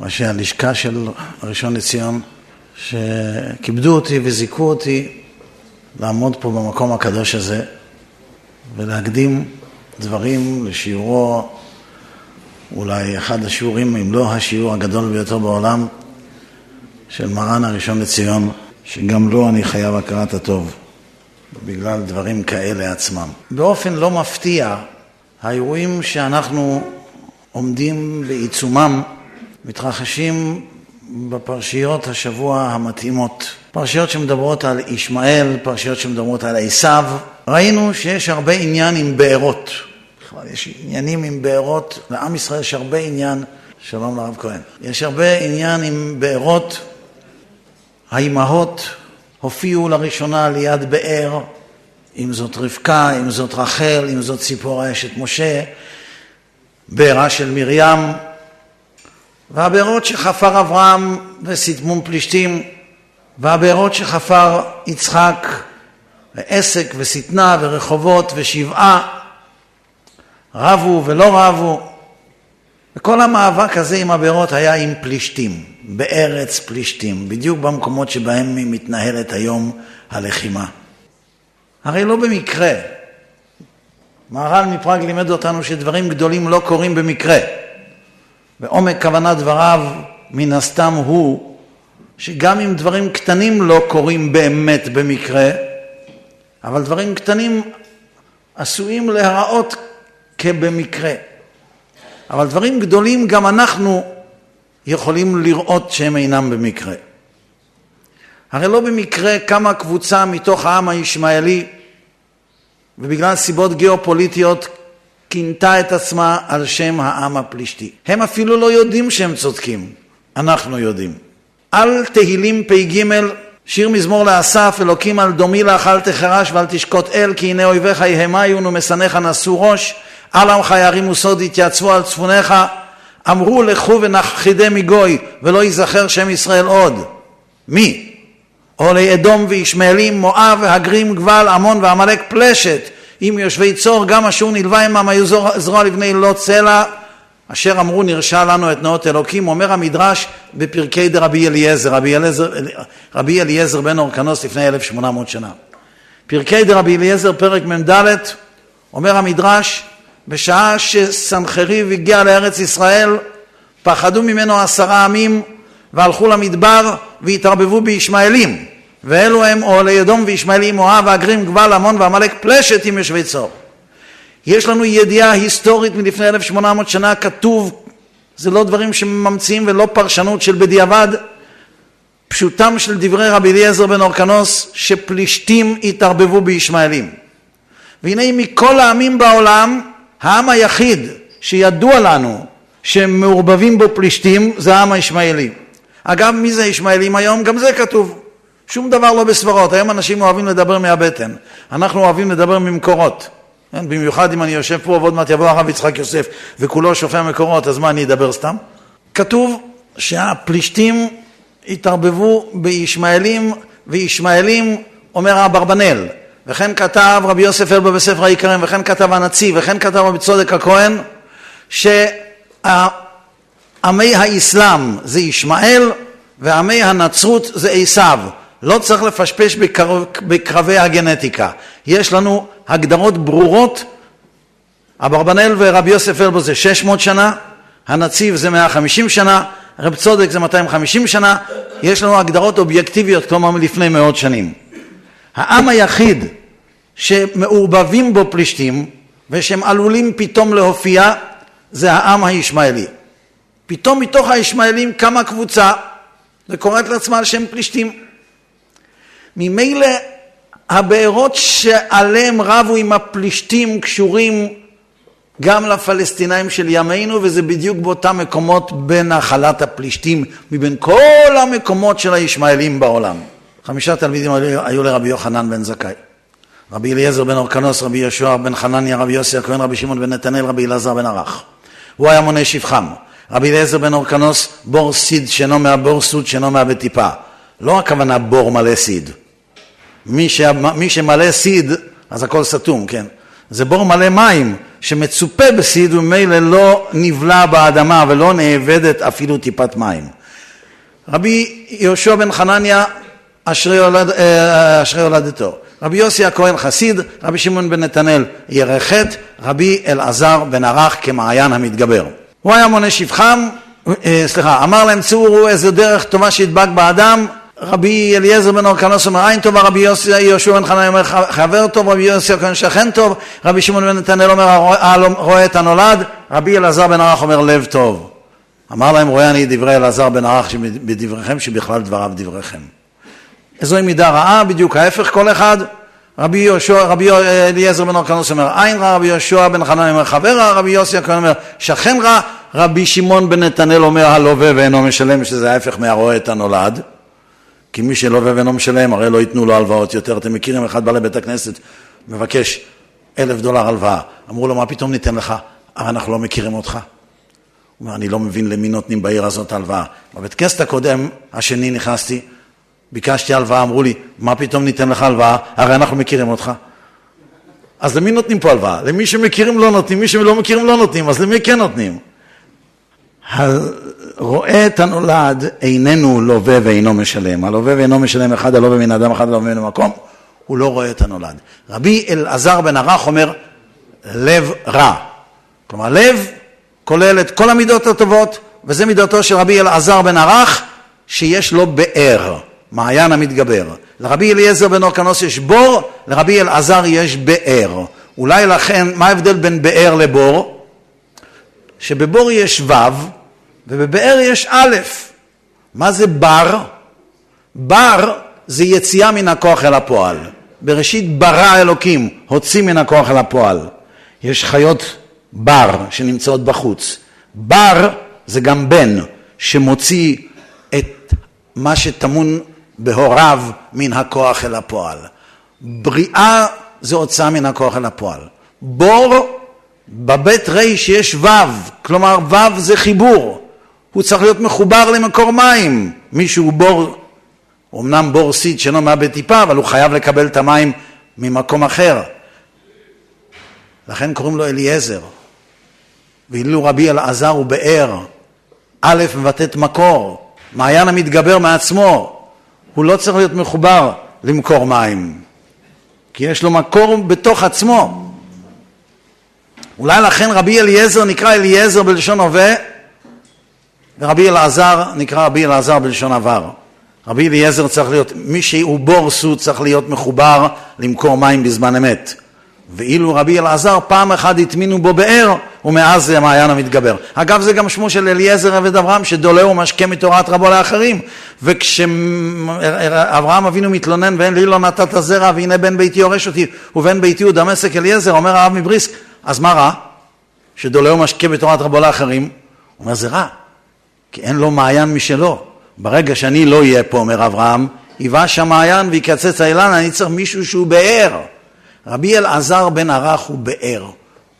ראשי הלשכה של הראשון לציון, שכיבדו אותי וזיכו אותי לעמוד פה במקום הקדוש הזה ולהקדים דברים לשיעורו, אולי אחד השיעורים, אם לא השיעור הגדול ביותר בעולם, של מרן הראשון לציון, שגם לו אני חייב הכרת הטוב, בגלל דברים כאלה עצמם. באופן לא מפתיע, האירועים שאנחנו עומדים בעיצומם מתרחשים בפרשיות השבוע המתאימות. פרשיות שמדברות על ישמעאל, פרשיות שמדברות על עשיו. ראינו שיש הרבה עניין עם בארות. בכלל, יש עניינים עם בארות, לעם ישראל יש הרבה עניין, שלום לרב כהן, יש הרבה עניין עם בארות. האימהות הופיעו לראשונה ליד באר, אם זאת רבקה, אם זאת רחל, אם זאת ציפורה אשת משה, בארה של מרים, והבארות שחפר אברהם וסתמום פלישתים, והבארות שחפר יצחק, ועסק ושטנה ורחובות ושבעה, רבו ולא רבו. וכל המאבק הזה עם הבארות היה עם פלישתים, בארץ פלישתים, בדיוק במקומות שבהם מתנהלת היום הלחימה. הרי לא במקרה. מהר"ל מפראג לימד אותנו שדברים גדולים לא קורים במקרה. ועומק כוונת דבריו מן הסתם הוא שגם אם דברים קטנים לא קורים באמת במקרה, אבל דברים קטנים עשויים להיראות כבמקרה. אבל דברים גדולים גם אנחנו יכולים לראות שהם אינם במקרה. הרי לא במקרה קמה קבוצה מתוך העם הישמעאלי ובגלל סיבות גיאופוליטיות כינתה את עצמה על שם העם הפלישתי. הם אפילו לא יודעים שהם צודקים, אנחנו יודעים. על תהילים פ"ג, שיר מזמור לאסף, אלוקים על דומי לך אל תחרש ואל תשקוט אל, כי הנה אויביך יהמיון ומשנאיך נשאו ראש, על עמך ירימו סוד יתייצבו על צפוניך, אמרו לכו ונכחידי מגוי, ולא ייזכר שם ישראל עוד. מי? עולי אדום וישמעאלים, מואב, הגרים, גבל, עמון ועמלק פלשת, אם יושבי צור, גם אשור נלווה עמם היו זרוע לבני לא צלע, אשר אמרו נרשע לנו את נאות אלוקים, אומר המדרש בפרקי דרבי אליעזר, רבי אליעזר, רבי אליעזר בן אורקנוס לפני 1800 שנה. פרקי דרבי אליעזר פרק מ"ד, אומר המדרש, בשעה שסנחריב הגיע לארץ ישראל, פחדו ממנו עשרה עמים והלכו למדבר והתערבבו בישמעאלים. ואלו הם אוהלי אדום וישמעאלים, מואב והגרים, גבל, עמון ועמלק פלשת עם יושבי צור. יש לנו ידיעה היסטורית מלפני 1800 שנה, כתוב, זה לא דברים שממציאים ולא פרשנות של בדיעבד, פשוטם של דברי רבי אליעזר בן אורקנוס, שפלישתים התערבבו בישמעאלים. והנה מכל העמים בעולם, העם היחיד שידוע לנו שמעורבבים בו פלישתים זה העם הישמעאלי. אגב, מי זה ישמעאלים היום? גם זה כתוב. שום דבר לא בסברות. היום אנשים אוהבים לדבר מהבטן. אנחנו אוהבים לדבר ממקורות. כן? במיוחד אם אני יושב פה ועוד מעט יבוא הרב יצחק יוסף וכולו שופע מקורות, אז מה, אני אדבר סתם? כתוב שהפלישתים התערבבו בישמעאלים, וישמעאלים אומר אברבנאל, וכן כתב רבי יוסף אלבו בספר העיקרים, וכן כתב הנציב, וכן כתב רבי צודק הכהן, שעמי האסלאם זה ישמעאל ועמי הנצרות זה עשיו. לא צריך לפשפש בקרב, בקרבי הגנטיקה. יש לנו הגדרות ברורות. אברבנאל ורבי יוסף אלבו זה 600 שנה, הנציב זה 150 שנה, רב צודק זה 250 שנה, יש לנו הגדרות אובייקטיביות, כלומר מלפני מאות שנים. העם היחיד שמעורבבים בו פלישתים ושהם עלולים פתאום להופיע זה העם הישמעאלי. פתאום מתוך הישמעאלים קמה קבוצה וקוראת לעצמה על שם פלישתים. ממילא הבארות שעליהם רבו עם הפלישתים קשורים גם לפלסטינאים של ימינו וזה בדיוק באותם מקומות בנחלת הפלישתים מבין כל המקומות של הישמעאלים בעולם. חמישה תלמידים היו לרבי יוחנן בן זכאי. רבי אליעזר בן אורקנוס, רבי יהושע בן חנניה, רבי יוסי הכהן, רבי שמעון בן נתנאל, רבי אלעזר בן ערך. הוא היה מונה שפחם. רבי אליעזר בן אורקנוס, בור סיד שאינו מהבור סוד שאינו מהבית טיפה. לא הכוונה בור מלא סיד. מי, ש... מי שמלא סיד, אז הכל סתום, כן? זה בור מלא מים, שמצופה בסיד וממילא לא נבלע באדמה ולא נאבדת אפילו טיפת מים. רבי יהושע בן חנניה אשרי, יולד, אה, אשרי יולדתו, רבי יוסי הכהן חסיד, רבי שמעון בן נתנאל ירחת, רבי אלעזר בן ערך כמעיין המתגבר. הוא היה מונה שפחם, אה, סליחה, אמר להם צאו איזה דרך טובה שידבק באדם, רבי אליעזר בן אורקנוס אומר עין טובה, רבי יהושע בן חנניה אומר חבר טוב, רבי יוסי הכהן שכן טוב, רבי שמעון בן נתנאל אומר רואה את הנולד, רבי אלעזר בן ערך אומר לב טוב. אמר להם רואה אני דברי אלעזר בן ערך בדבריכם שבכלל דבריו דבריכם. זוהי מידה רעה, בדיוק ההפך כל אחד. רבי יהושע, רבי אליעזר בן אורקנוס אומר עין רע, רבי יהושע בן חנן אומר חבר רע, רבי יוסי הכהן אומר שכן רע, רבי שמעון בן נתנאל אומר הלווה ואינו משלם, שזה ההפך מהרואה את הנולד. כי מי שלווה ואינו משלם, הרי לא ייתנו לו הלוואות יותר. אתם מכירים, אחד בא לבית הכנסת, מבקש אלף דולר הלוואה. אמרו לו, מה פתאום ניתן לך? הרי אנחנו לא מכירים אותך. הוא אומר, אני לא מבין למי נותנים בעיר הזאת הלוואה. בבית כנסת הקודם, השני, נכנסתי, ביקשתי הלוואה, אמרו לי, מה פתאום ניתן לך הלוואה? הרי אנחנו מכירים אותך. אז למי נותנים פה הלוואה? למי שמכירים לא נותנים, מי שלא מכירים לא נותנים, אז למי כן נותנים? רואה את הנולד איננו לווה ואינו משלם. הלווה ואינו משלם, אחד הלווה מן האדם, אחד הלווה מן המקום, הוא לא רואה את הנולד. רבי אלעזר בן ערך אומר, לב רע. כלומר, לב כולל את כל המידות הטובות, וזה מידותו של רבי אלעזר בן ערך, שיש לו באר. מעיין המתגבר. לרבי אליעזר בן אורקנוס יש בור, לרבי אלעזר יש באר. אולי לכן, מה ההבדל בין באר לבור? שבבור יש ו' ובבאר יש א'. מה זה בר? בר זה יציאה מן הכוח אל הפועל. בראשית ברא אלוקים, הוציא מן הכוח אל הפועל. יש חיות בר שנמצאות בחוץ. בר זה גם בן שמוציא את מה שטמון בהוריו מן הכוח אל הפועל. בריאה זה הוצאה מן הכוח אל הפועל. בור, בבית רי שיש ו', כלומר ו' זה חיבור. הוא צריך להיות מחובר למקור מים. מישהו בור, אמנם בור סיד שאינו מאבד טיפה, אבל הוא חייב לקבל את המים ממקום אחר. לכן קוראים לו אליעזר. ואילו רבי אלעזר הוא באר, א' מבטאת מקור, מעיין המתגבר מעצמו, הוא לא צריך להיות מחובר למקור מים, כי יש לו מקור בתוך עצמו. אולי לכן רבי אליעזר נקרא אליעזר בלשון הווה, ורבי אלעזר נקרא רבי אלעזר בלשון עבר. רבי אליעזר צריך להיות, מי שהוא בור סוד צריך להיות מחובר למקור מים בזמן אמת. ואילו רבי אלעזר פעם אחת הטמינו בו באר ומאז זה המעיין המתגבר. אגב זה גם שמו של אליעזר עבד אברהם שדולה ומשקה מתורת רבו לאחרים וכשאברהם אבינו מתלונן ואין לי לא נתת זרע והנה בן ביתי יורש אותי ובן ביתי הוא דמשק אליעזר אומר הרב מבריסק אז מה רע? שדולה ומשקה בתורת רבו לאחרים? הוא אומר זה רע כי אין לו מעיין משלו ברגע שאני לא אהיה פה אומר אברהם ייבש המעיין ויקצץ האילן אני צריך מישהו שהוא באר רבי אלעזר בן ערך הוא באר,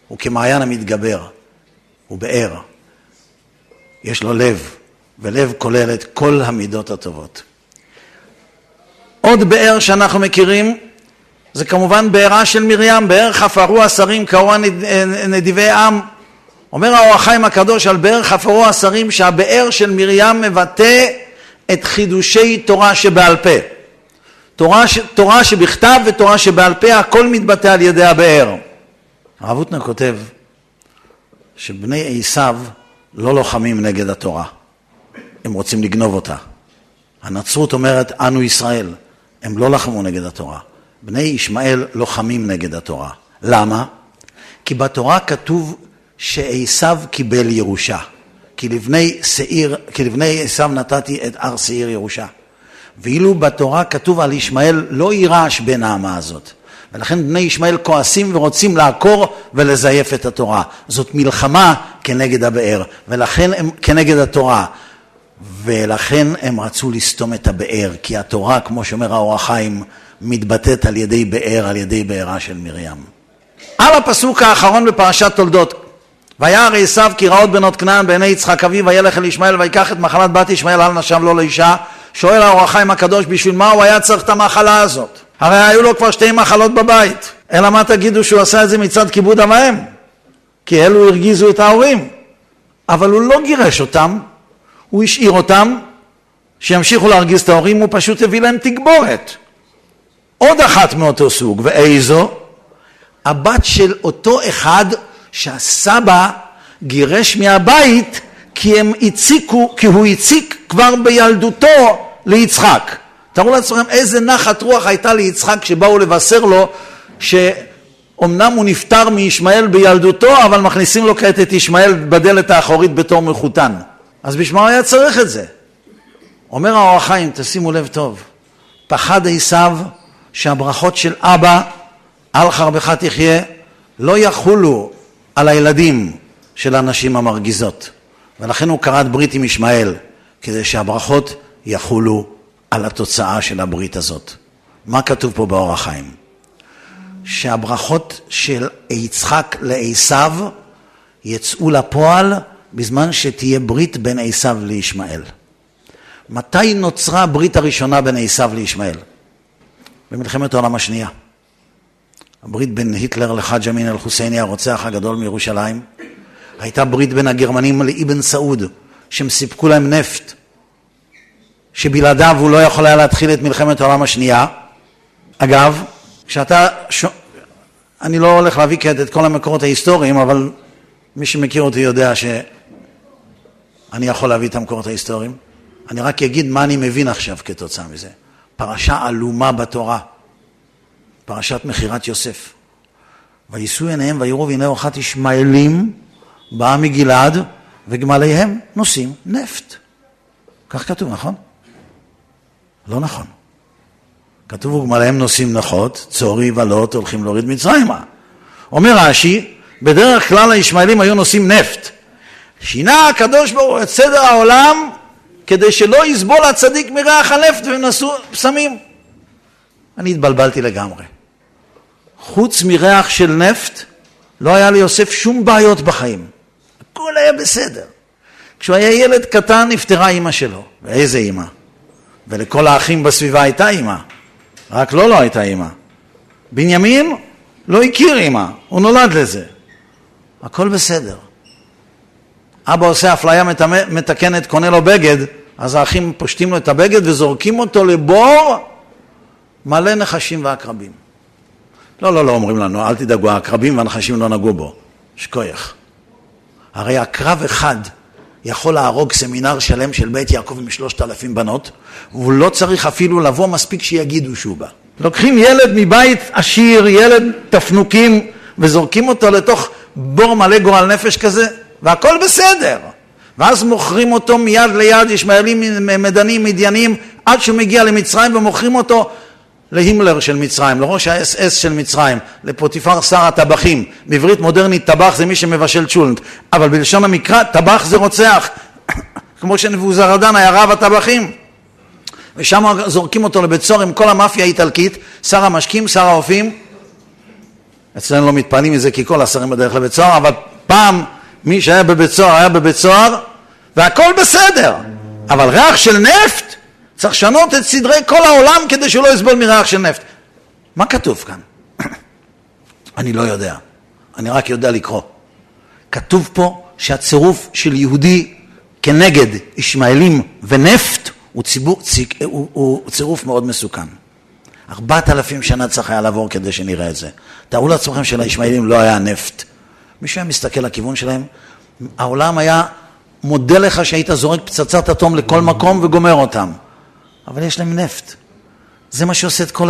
הוא כמעיין המתגבר, הוא באר. יש לו לב, ולב כולל את כל המידות הטובות. עוד באר שאנחנו מכירים זה כמובן בארה של מרים, באר חפרו השרים קראו נדיבי עם. אומר האור החיים הקדוש על באר חפרו השרים שהבאר של מרים מבטא את חידושי תורה שבעל פה. תורה, תורה שבכתב ותורה שבעל פה, הכל מתבטא על ידי הבאר. הרב הוטנר כותב שבני עשיו לא לוחמים נגד התורה, הם רוצים לגנוב אותה. הנצרות אומרת, אנו ישראל, הם לא לחמו נגד התורה. בני ישמעאל לוחמים נגד התורה. למה? כי בתורה כתוב שעשיו קיבל ירושה. כי לבני שעיר, כי לבני עשיו נתתי את הר שעיר ירושה. ואילו בתורה כתוב על ישמעאל לא יירש בין האמה הזאת. ולכן בני ישמעאל כועסים ורוצים לעקור ולזייף את התורה. זאת מלחמה כנגד הבאר, ולכן הם כנגד התורה. ולכן הם רצו לסתום את הבאר, כי התורה, כמו שאומר האור החיים, מתבטאת על ידי באר, על ידי בארה של מרים. על הפסוק האחרון בפרשת תולדות, וירא עשיו כי רעות בנות כנען בעיני יצחק אביו וילך אל ישמעאל ויקח את מחלת בת ישמעאל על נשם לו לאישה שואל האור החיים הקדוש, בשביל מה הוא היה צריך את המחלה הזאת? הרי היו לו כבר שתי מחלות בבית. אלא מה תגידו שהוא עשה את זה מצד כיבוד אב כי אלו הרגיזו את ההורים. אבל הוא לא גירש אותם, הוא השאיר אותם שימשיכו להרגיז את ההורים, הוא פשוט הביא להם תגבורת. עוד אחת מאותו סוג, ואיזו? הבת של אותו אחד שהסבא גירש מהבית כי הם הציקו, כי הוא הציק כבר בילדותו ליצחק. תארו לעצמכם איזה נחת רוח הייתה ליצחק כשבאו לבשר לו שאומנם הוא נפטר מישמעאל בילדותו, אבל מכניסים לו כעת את ישמעאל בדלת האחורית בתור מחותן. אז בשביל היה צריך את זה? אומר האור החיים, תשימו לב טוב, פחד עשיו שהברכות של אבא, על חרבך תחיה, לא יחולו על הילדים של הנשים המרגיזות. ולכן הוא כרת ברית עם ישמעאל, כדי שהברכות יחולו על התוצאה של הברית הזאת. מה כתוב פה באור החיים? שהברכות של יצחק לעשיו יצאו לפועל בזמן שתהיה ברית בין עשיו לישמעאל. מתי נוצרה הברית הראשונה בין עשיו לישמעאל? במלחמת העולם השנייה. הברית בין היטלר לחאג' אמין אל-חוסייני, הרוצח הגדול מירושלים, הייתה ברית בין הגרמנים לאבן סעוד, שהם סיפקו להם נפט, שבלעדיו הוא לא יכול היה להתחיל את מלחמת העולם השנייה. אגב, כשאתה, ש... אני לא הולך להביא כעת את כל המקורות ההיסטוריים, אבל מי שמכיר אותי יודע שאני יכול להביא את המקורות ההיסטוריים. אני רק אגיד מה אני מבין עכשיו כתוצאה מזה. פרשה עלומה בתורה, פרשת מכירת יוסף. ויישאו עיניהם ויראו והנה אורחת ישמעאלים באה מגלעד וגמליהם נושאים נפט. כך כתוב, נכון? לא נכון. כתוב וגמליהם נושאים נחות, צורי ולוט הולכים להוריד מצרימה. אומר רש"י, בדרך כלל הישמעאלים היו נושאים נפט. שינה הקדוש ברוך הוא את סדר העולם כדי שלא יסבול הצדיק מריח הנפט ונשאו פסמים. אני התבלבלתי לגמרי. חוץ מריח של נפט, לא היה ליוסף שום בעיות בחיים. הכל היה בסדר. כשהוא היה ילד קטן נפטרה אימא שלו. ואיזה אימא? ולכל האחים בסביבה הייתה אימא. רק לו לא, לא הייתה אימא. בנימין לא הכיר אימא, הוא נולד לזה. הכל בסדר. אבא עושה אפליה מתקנת, קונה לו בגד, אז האחים פושטים לו את הבגד וזורקים אותו לבור מלא נחשים ועקרבים. לא, לא, לא, אומרים לנו, אל תדאגו, העקרבים והנחשים לא נגעו בו. שכוייך. הרי עקרב אחד יכול להרוג סמינר שלם של בית יעקב עם שלושת אלפים בנות, והוא לא צריך אפילו לבוא, מספיק שיגידו שהוא בא. לוקחים ילד מבית עשיר, ילד תפנוקים, וזורקים אותו לתוך בור מלא גורל נפש כזה, והכל בסדר. ואז מוכרים אותו מיד ליד, ישמעאלים מדנים, מדיינים, עד שהוא מגיע למצרים ומוכרים אותו להימלר של מצרים, לראש האס-אס של מצרים, לפוטיפר שר הטבחים. בעברית מודרנית טבח זה מי שמבשל צ'ולנט, אבל בלשון המקרא טבח זה רוצח, כמו שנבוזרדן היה רב הטבחים. ושם זורקים אותו לבית סוהר עם כל המאפיה האיטלקית, שר המשקים, שר האופים. אצלנו לא מתפעלים מזה כי כל השרים בדרך לבית סוהר, אבל פעם מי שהיה בבית סוהר היה בבית סוהר והכל בסדר, אבל ריח של נפט צריך לשנות את סדרי כל העולם כדי שהוא לא יסבול מריח של נפט. מה כתוב כאן? אני לא יודע, אני רק יודע לקרוא. כתוב פה שהצירוף של יהודי כנגד ישמעאלים ונפט הוא, ציבור, ציק, הוא, הוא צירוף מאוד מסוכן. ארבעת אלפים שנה צריך היה לעבור כדי שנראה את זה. תארו לעצמכם שלישמעאלים לא היה נפט. מישהו היה מסתכל לכיוון שלהם, העולם היה מודה לך שהיית זורק פצצת אטום לכל מקום וגומר אותם. אבל יש להם נפט. זה מה שעושה את כל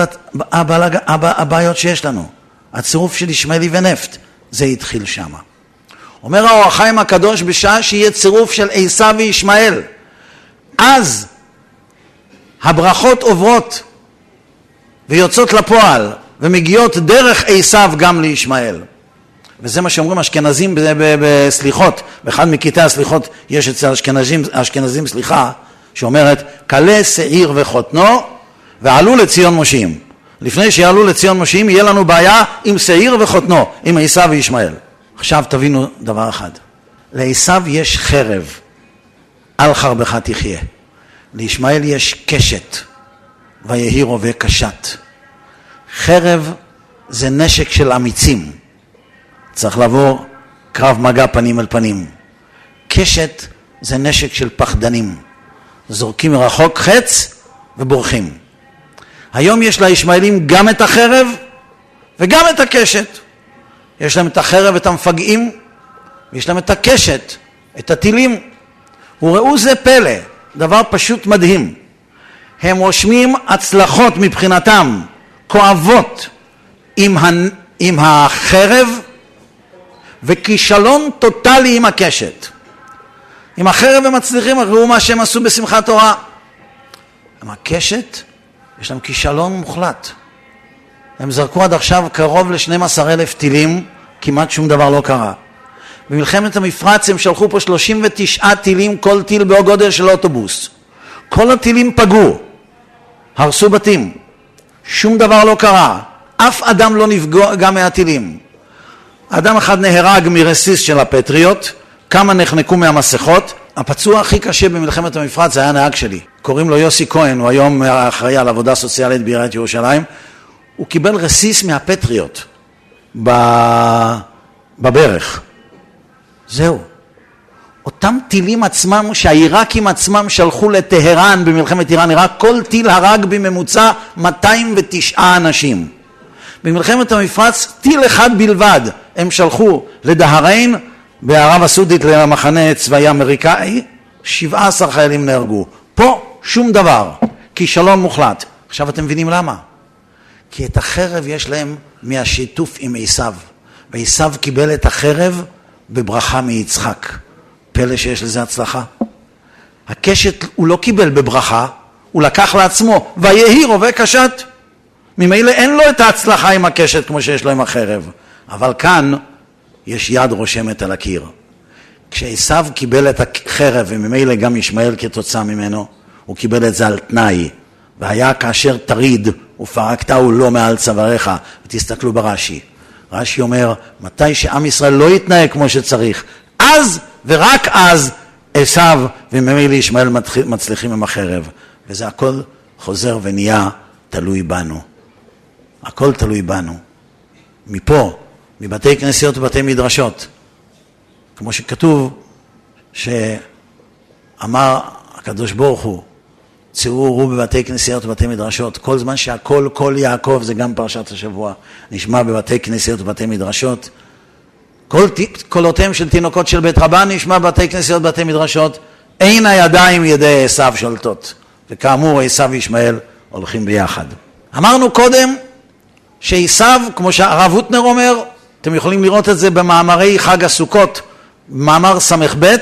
הבעיות שיש לנו. הצירוף של ישמעאלי ונפט, זה התחיל שם. אומר האור החיים הקדוש בשעה שיהיה צירוף של עשיו וישמעאל. אז הברכות עוברות ויוצאות לפועל ומגיעות דרך עשיו גם לישמעאל. וזה מה שאומרים אשכנזים בסליחות, באחד מקטעי הסליחות יש אצל אשכנזים, אשכנזים סליחה שאומרת כלה שעיר וחותנו ועלו לציון מושיעים. לפני שיעלו לציון מושיעים יהיה לנו בעיה עם שעיר וחותנו, עם עשיו וישמעאל. עכשיו תבינו דבר אחד, לעשיו יש חרב, על חרבך תחיה. לישמעאל יש קשת, ויהי רובה קשת. חרב זה נשק של אמיצים. צריך לבוא קרב מגע פנים אל פנים. קשת זה נשק של פחדנים. זורקים מרחוק חץ ובורחים. היום יש לישמעאלים גם את החרב וגם את הקשת. יש להם את החרב, את המפגעים, ויש להם את הקשת, את הטילים. וראו זה פלא, דבר פשוט מדהים. הם רושמים הצלחות מבחינתם, כואבות, עם, ה... עם החרב וכישלון טוטאלי עם הקשת. עם החרב הם מצליחים, ראו מה שהם עשו בשמחת תורה. עם הקשת יש להם כישלון מוחלט. הם זרקו עד עכשיו קרוב ל-12 אלף טילים, כמעט שום דבר לא קרה. במלחמת המפרץ הם שלחו פה 39 טילים, כל טיל בגודל של אוטובוס. כל הטילים פגעו, הרסו בתים, שום דבר לא קרה, אף אדם לא נפגע מהטילים. אדם אחד נהרג מרסיס של הפטריוט, כמה נחנקו מהמסכות, הפצוע הכי קשה במלחמת המפרץ היה נהג שלי, קוראים לו יוסי כהן, הוא היום אחראי על עבודה סוציאלית בעיריית ירושלים, הוא קיבל רסיס מהפטריוט בברך. זהו. אותם טילים עצמם שהעיראקים עצמם שלחו לטהרן במלחמת איראן עיראק, כל טיל הרג בממוצע 209 אנשים. במלחמת המפרץ טיל אחד בלבד הם שלחו לדהריין בערב הסעודית למחנה צבאי אמריקאי, 17 חיילים נהרגו. פה שום דבר, כישלון מוחלט. עכשיו אתם מבינים למה? כי את החרב יש להם מהשיתוף עם עשיו. ועשיו קיבל את החרב בברכה מיצחק. פלא שיש לזה הצלחה. הקשת הוא לא קיבל בברכה, הוא לקח לעצמו, ויהי רובה קשת. ממילא אין לו את ההצלחה עם הקשת כמו שיש לו עם החרב. אבל כאן יש יד רושמת על הקיר. כשעשו קיבל את החרב, וממילא גם ישמעאל כתוצאה ממנו, הוא קיבל את זה על תנאי. והיה כאשר תריד ופרקתהו לא מעל צוואריך. ותסתכלו ברש"י. רש"י אומר, מתי שעם ישראל לא יתנהג כמו שצריך, אז ורק אז עשו וממילא ישמעאל מצליחים עם החרב. וזה הכל חוזר ונהיה תלוי בנו. הכל תלוי בנו. מפה, מבתי כנסיות ובתי מדרשות, כמו שכתוב, שאמר הקדוש ברוך הוא, צאו וראו בבתי כנסיות ובתי מדרשות, כל זמן שהכל קול יעקב, זה גם פרשת השבוע, נשמע בבתי כנסיות ובתי מדרשות, כל קולותיהם של תינוקות של בית רבן נשמע בבתי כנסיות ובתי מדרשות, אין הידיים ידי עשיו שולטות, וכאמור עשיו וישמעאל הולכים ביחד. אמרנו קודם שעשיו, כמו שהרב הוטנר אומר, אתם יכולים לראות את זה במאמרי חג הסוכות, מאמר ס"ב,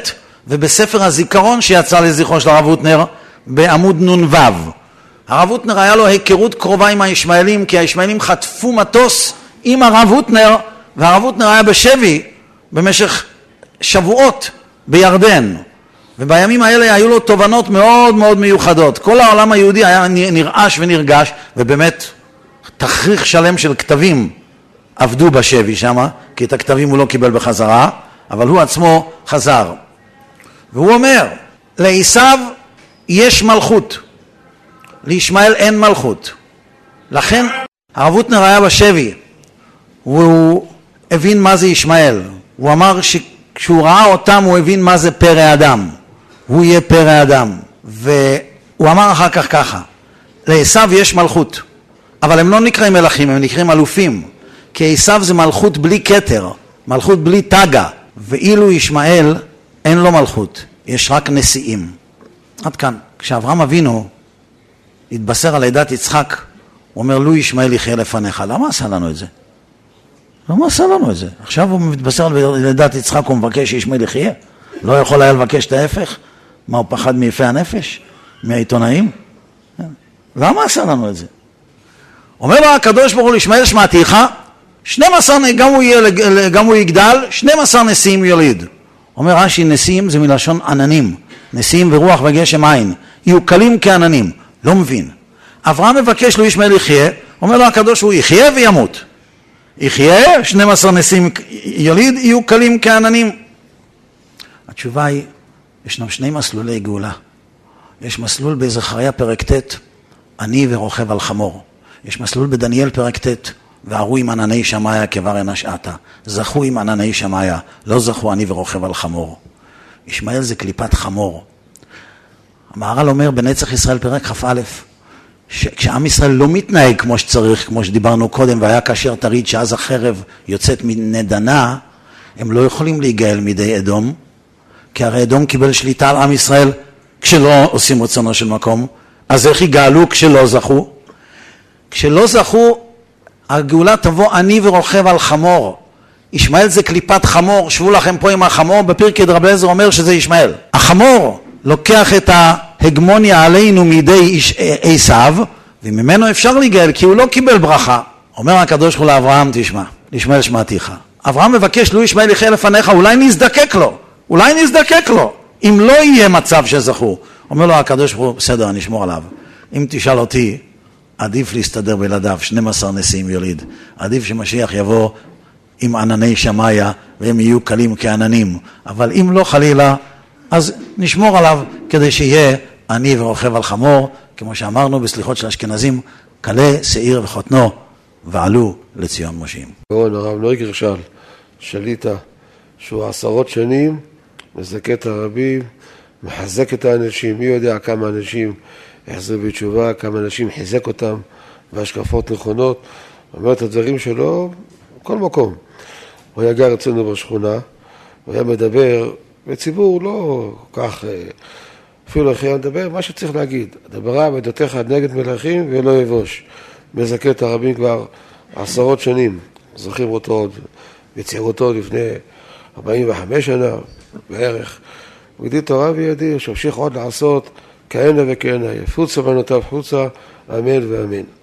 ובספר הזיכרון שיצא לזכרו של הרב הוטנר, בעמוד נ"ו. הרב הוטנר היה לו היכרות קרובה עם הישמעאלים, כי הישמעאלים חטפו מטוס עם הרב הוטנר, והרב הוטנר היה בשבי במשך שבועות בירדן. ובימים האלה היו לו תובנות מאוד מאוד מיוחדות. כל העולם היהודי היה נרעש ונרגש, ובאמת תכריך שלם של כתבים עבדו בשבי שם, כי את הכתבים הוא לא קיבל בחזרה, אבל הוא עצמו חזר. והוא אומר, לעשו יש מלכות, לישמעאל אין מלכות. לכן הרב הוטנר היה בשבי, והוא הבין מה זה ישמעאל. הוא אמר שכשהוא ראה אותם הוא הבין מה זה פרא אדם. הוא יהיה פרא אדם. והוא אמר אחר כך ככה, לעשו יש מלכות, אבל הם לא נקראים מלכים, הם נקראים אלופים. כי עשו זה מלכות בלי כתר, מלכות בלי תגה, ואילו ישמעאל אין לו מלכות, יש רק נשיאים. עד כאן. כשאברהם אבינו התבשר על לידת יצחק, הוא אומר, לו ישמעאל יחיה לפניך. למה עשה לנו את זה? למה עשה לנו את זה? עכשיו הוא מתבשר על לידת יצחק, הוא מבקש שישמעאל יחיה? לא יכול היה לבקש את ההפך? מה, הוא פחד מיפי הנפש? מהעיתונאים? למה עשה לנו את זה? אומר לו הקדוש ברוך הוא לישמעאל שמעתיך, 12, גם הוא, יהיה, גם הוא יגדל, 12 נשיאים יוליד. אומר רש"י, נשיאים זה מלשון עננים. נשיאים ורוח וגשם עין, יהיו קלים כעננים, לא מבין. אברהם מבקש לו ישמעאל יחיה, אומר לו הקדוש הוא יחיה וימות. יחיה, 12 נשיאים יוליד, יהיו קלים כעננים. התשובה היא, ישנם שני מסלולי גאולה. יש מסלול בזכריה פרק ט', אני ורוכב על חמור. יש מסלול בדניאל פרק ט', והרו עם ענני שמיא כבר אנא שעתה. זכו עם ענני שמיא, לא זכו אני ורוכב על חמור. ישמעאל זה קליפת חמור. המהר"ל אומר בנצח ישראל פרק כ"א, כשעם ישראל לא מתנהג כמו שצריך, כמו שדיברנו קודם, והיה כאשר תריד שאז החרב יוצאת מנדנה, הם לא יכולים להיגאל מידי אדום, כי הרי אדום קיבל שליטה על עם ישראל כשלא עושים רצונו של מקום, אז איך יגאלו כשלא זכו? כשלא זכו, הגאולה תבוא אני ורוכב על חמור. ישמעאל זה קליפת חמור, שבו לכם פה עם החמור, בפרקי דרבי אליעזר אומר שזה ישמעאל. החמור לוקח את ההגמוניה עלינו מידי עשיו, וממנו אפשר להיגאל, כי הוא לא קיבל ברכה. אומר הקדוש ברוך הוא לאברהם, תשמע, לישמעאל שמעתיך. אברהם מבקש, לו ישמעאל יחיה לפניך, אולי נזדקק לו, אולי נזדקק לו, אם לא יהיה מצב שזכו. אומר לו הקדוש ברוך הוא, בסדר, אני אשמור עליו. אם תשאל אותי, עדיף להסתדר בלעדיו, 12 נשיאים יוליד. עדיף שמשיח יבוא עם ענני שמיא והם יהיו קלים כעננים. אבל אם לא חלילה, אז נשמור עליו כדי שיהיה עני ורוכב על חמור, כמו שאמרנו בסליחות של אשכנזים, כלה, שעיר וחותנו, ועלו לציון מושיעים. הרב נויגר שאל, שליטה, שהוא עשרות שנים מזכה את הרבים, מחזק את האנשים, מי יודע כמה אנשים יחזרו בתשובה, כמה אנשים חיזק אותם בהשקפות נכונות, אומר את הדברים שלו בכל מקום. הוא היה גר אצלנו בשכונה, הוא היה מדבר בציבור לא כך, אה, אפילו איך היה מדבר, מה שצריך להגיד, דברה ועדותיך נגד מלכים ולא יבוש. מזכה את הרבים כבר עשרות שנים, זוכרים אותו עוד בצעירותו לפני 45 שנה בערך. הוא הגדיל תורה וידיר, שהמשיך עוד לעשות כהנה וכהנה, יפוצה בנותיו חוצה, אמן ואמן.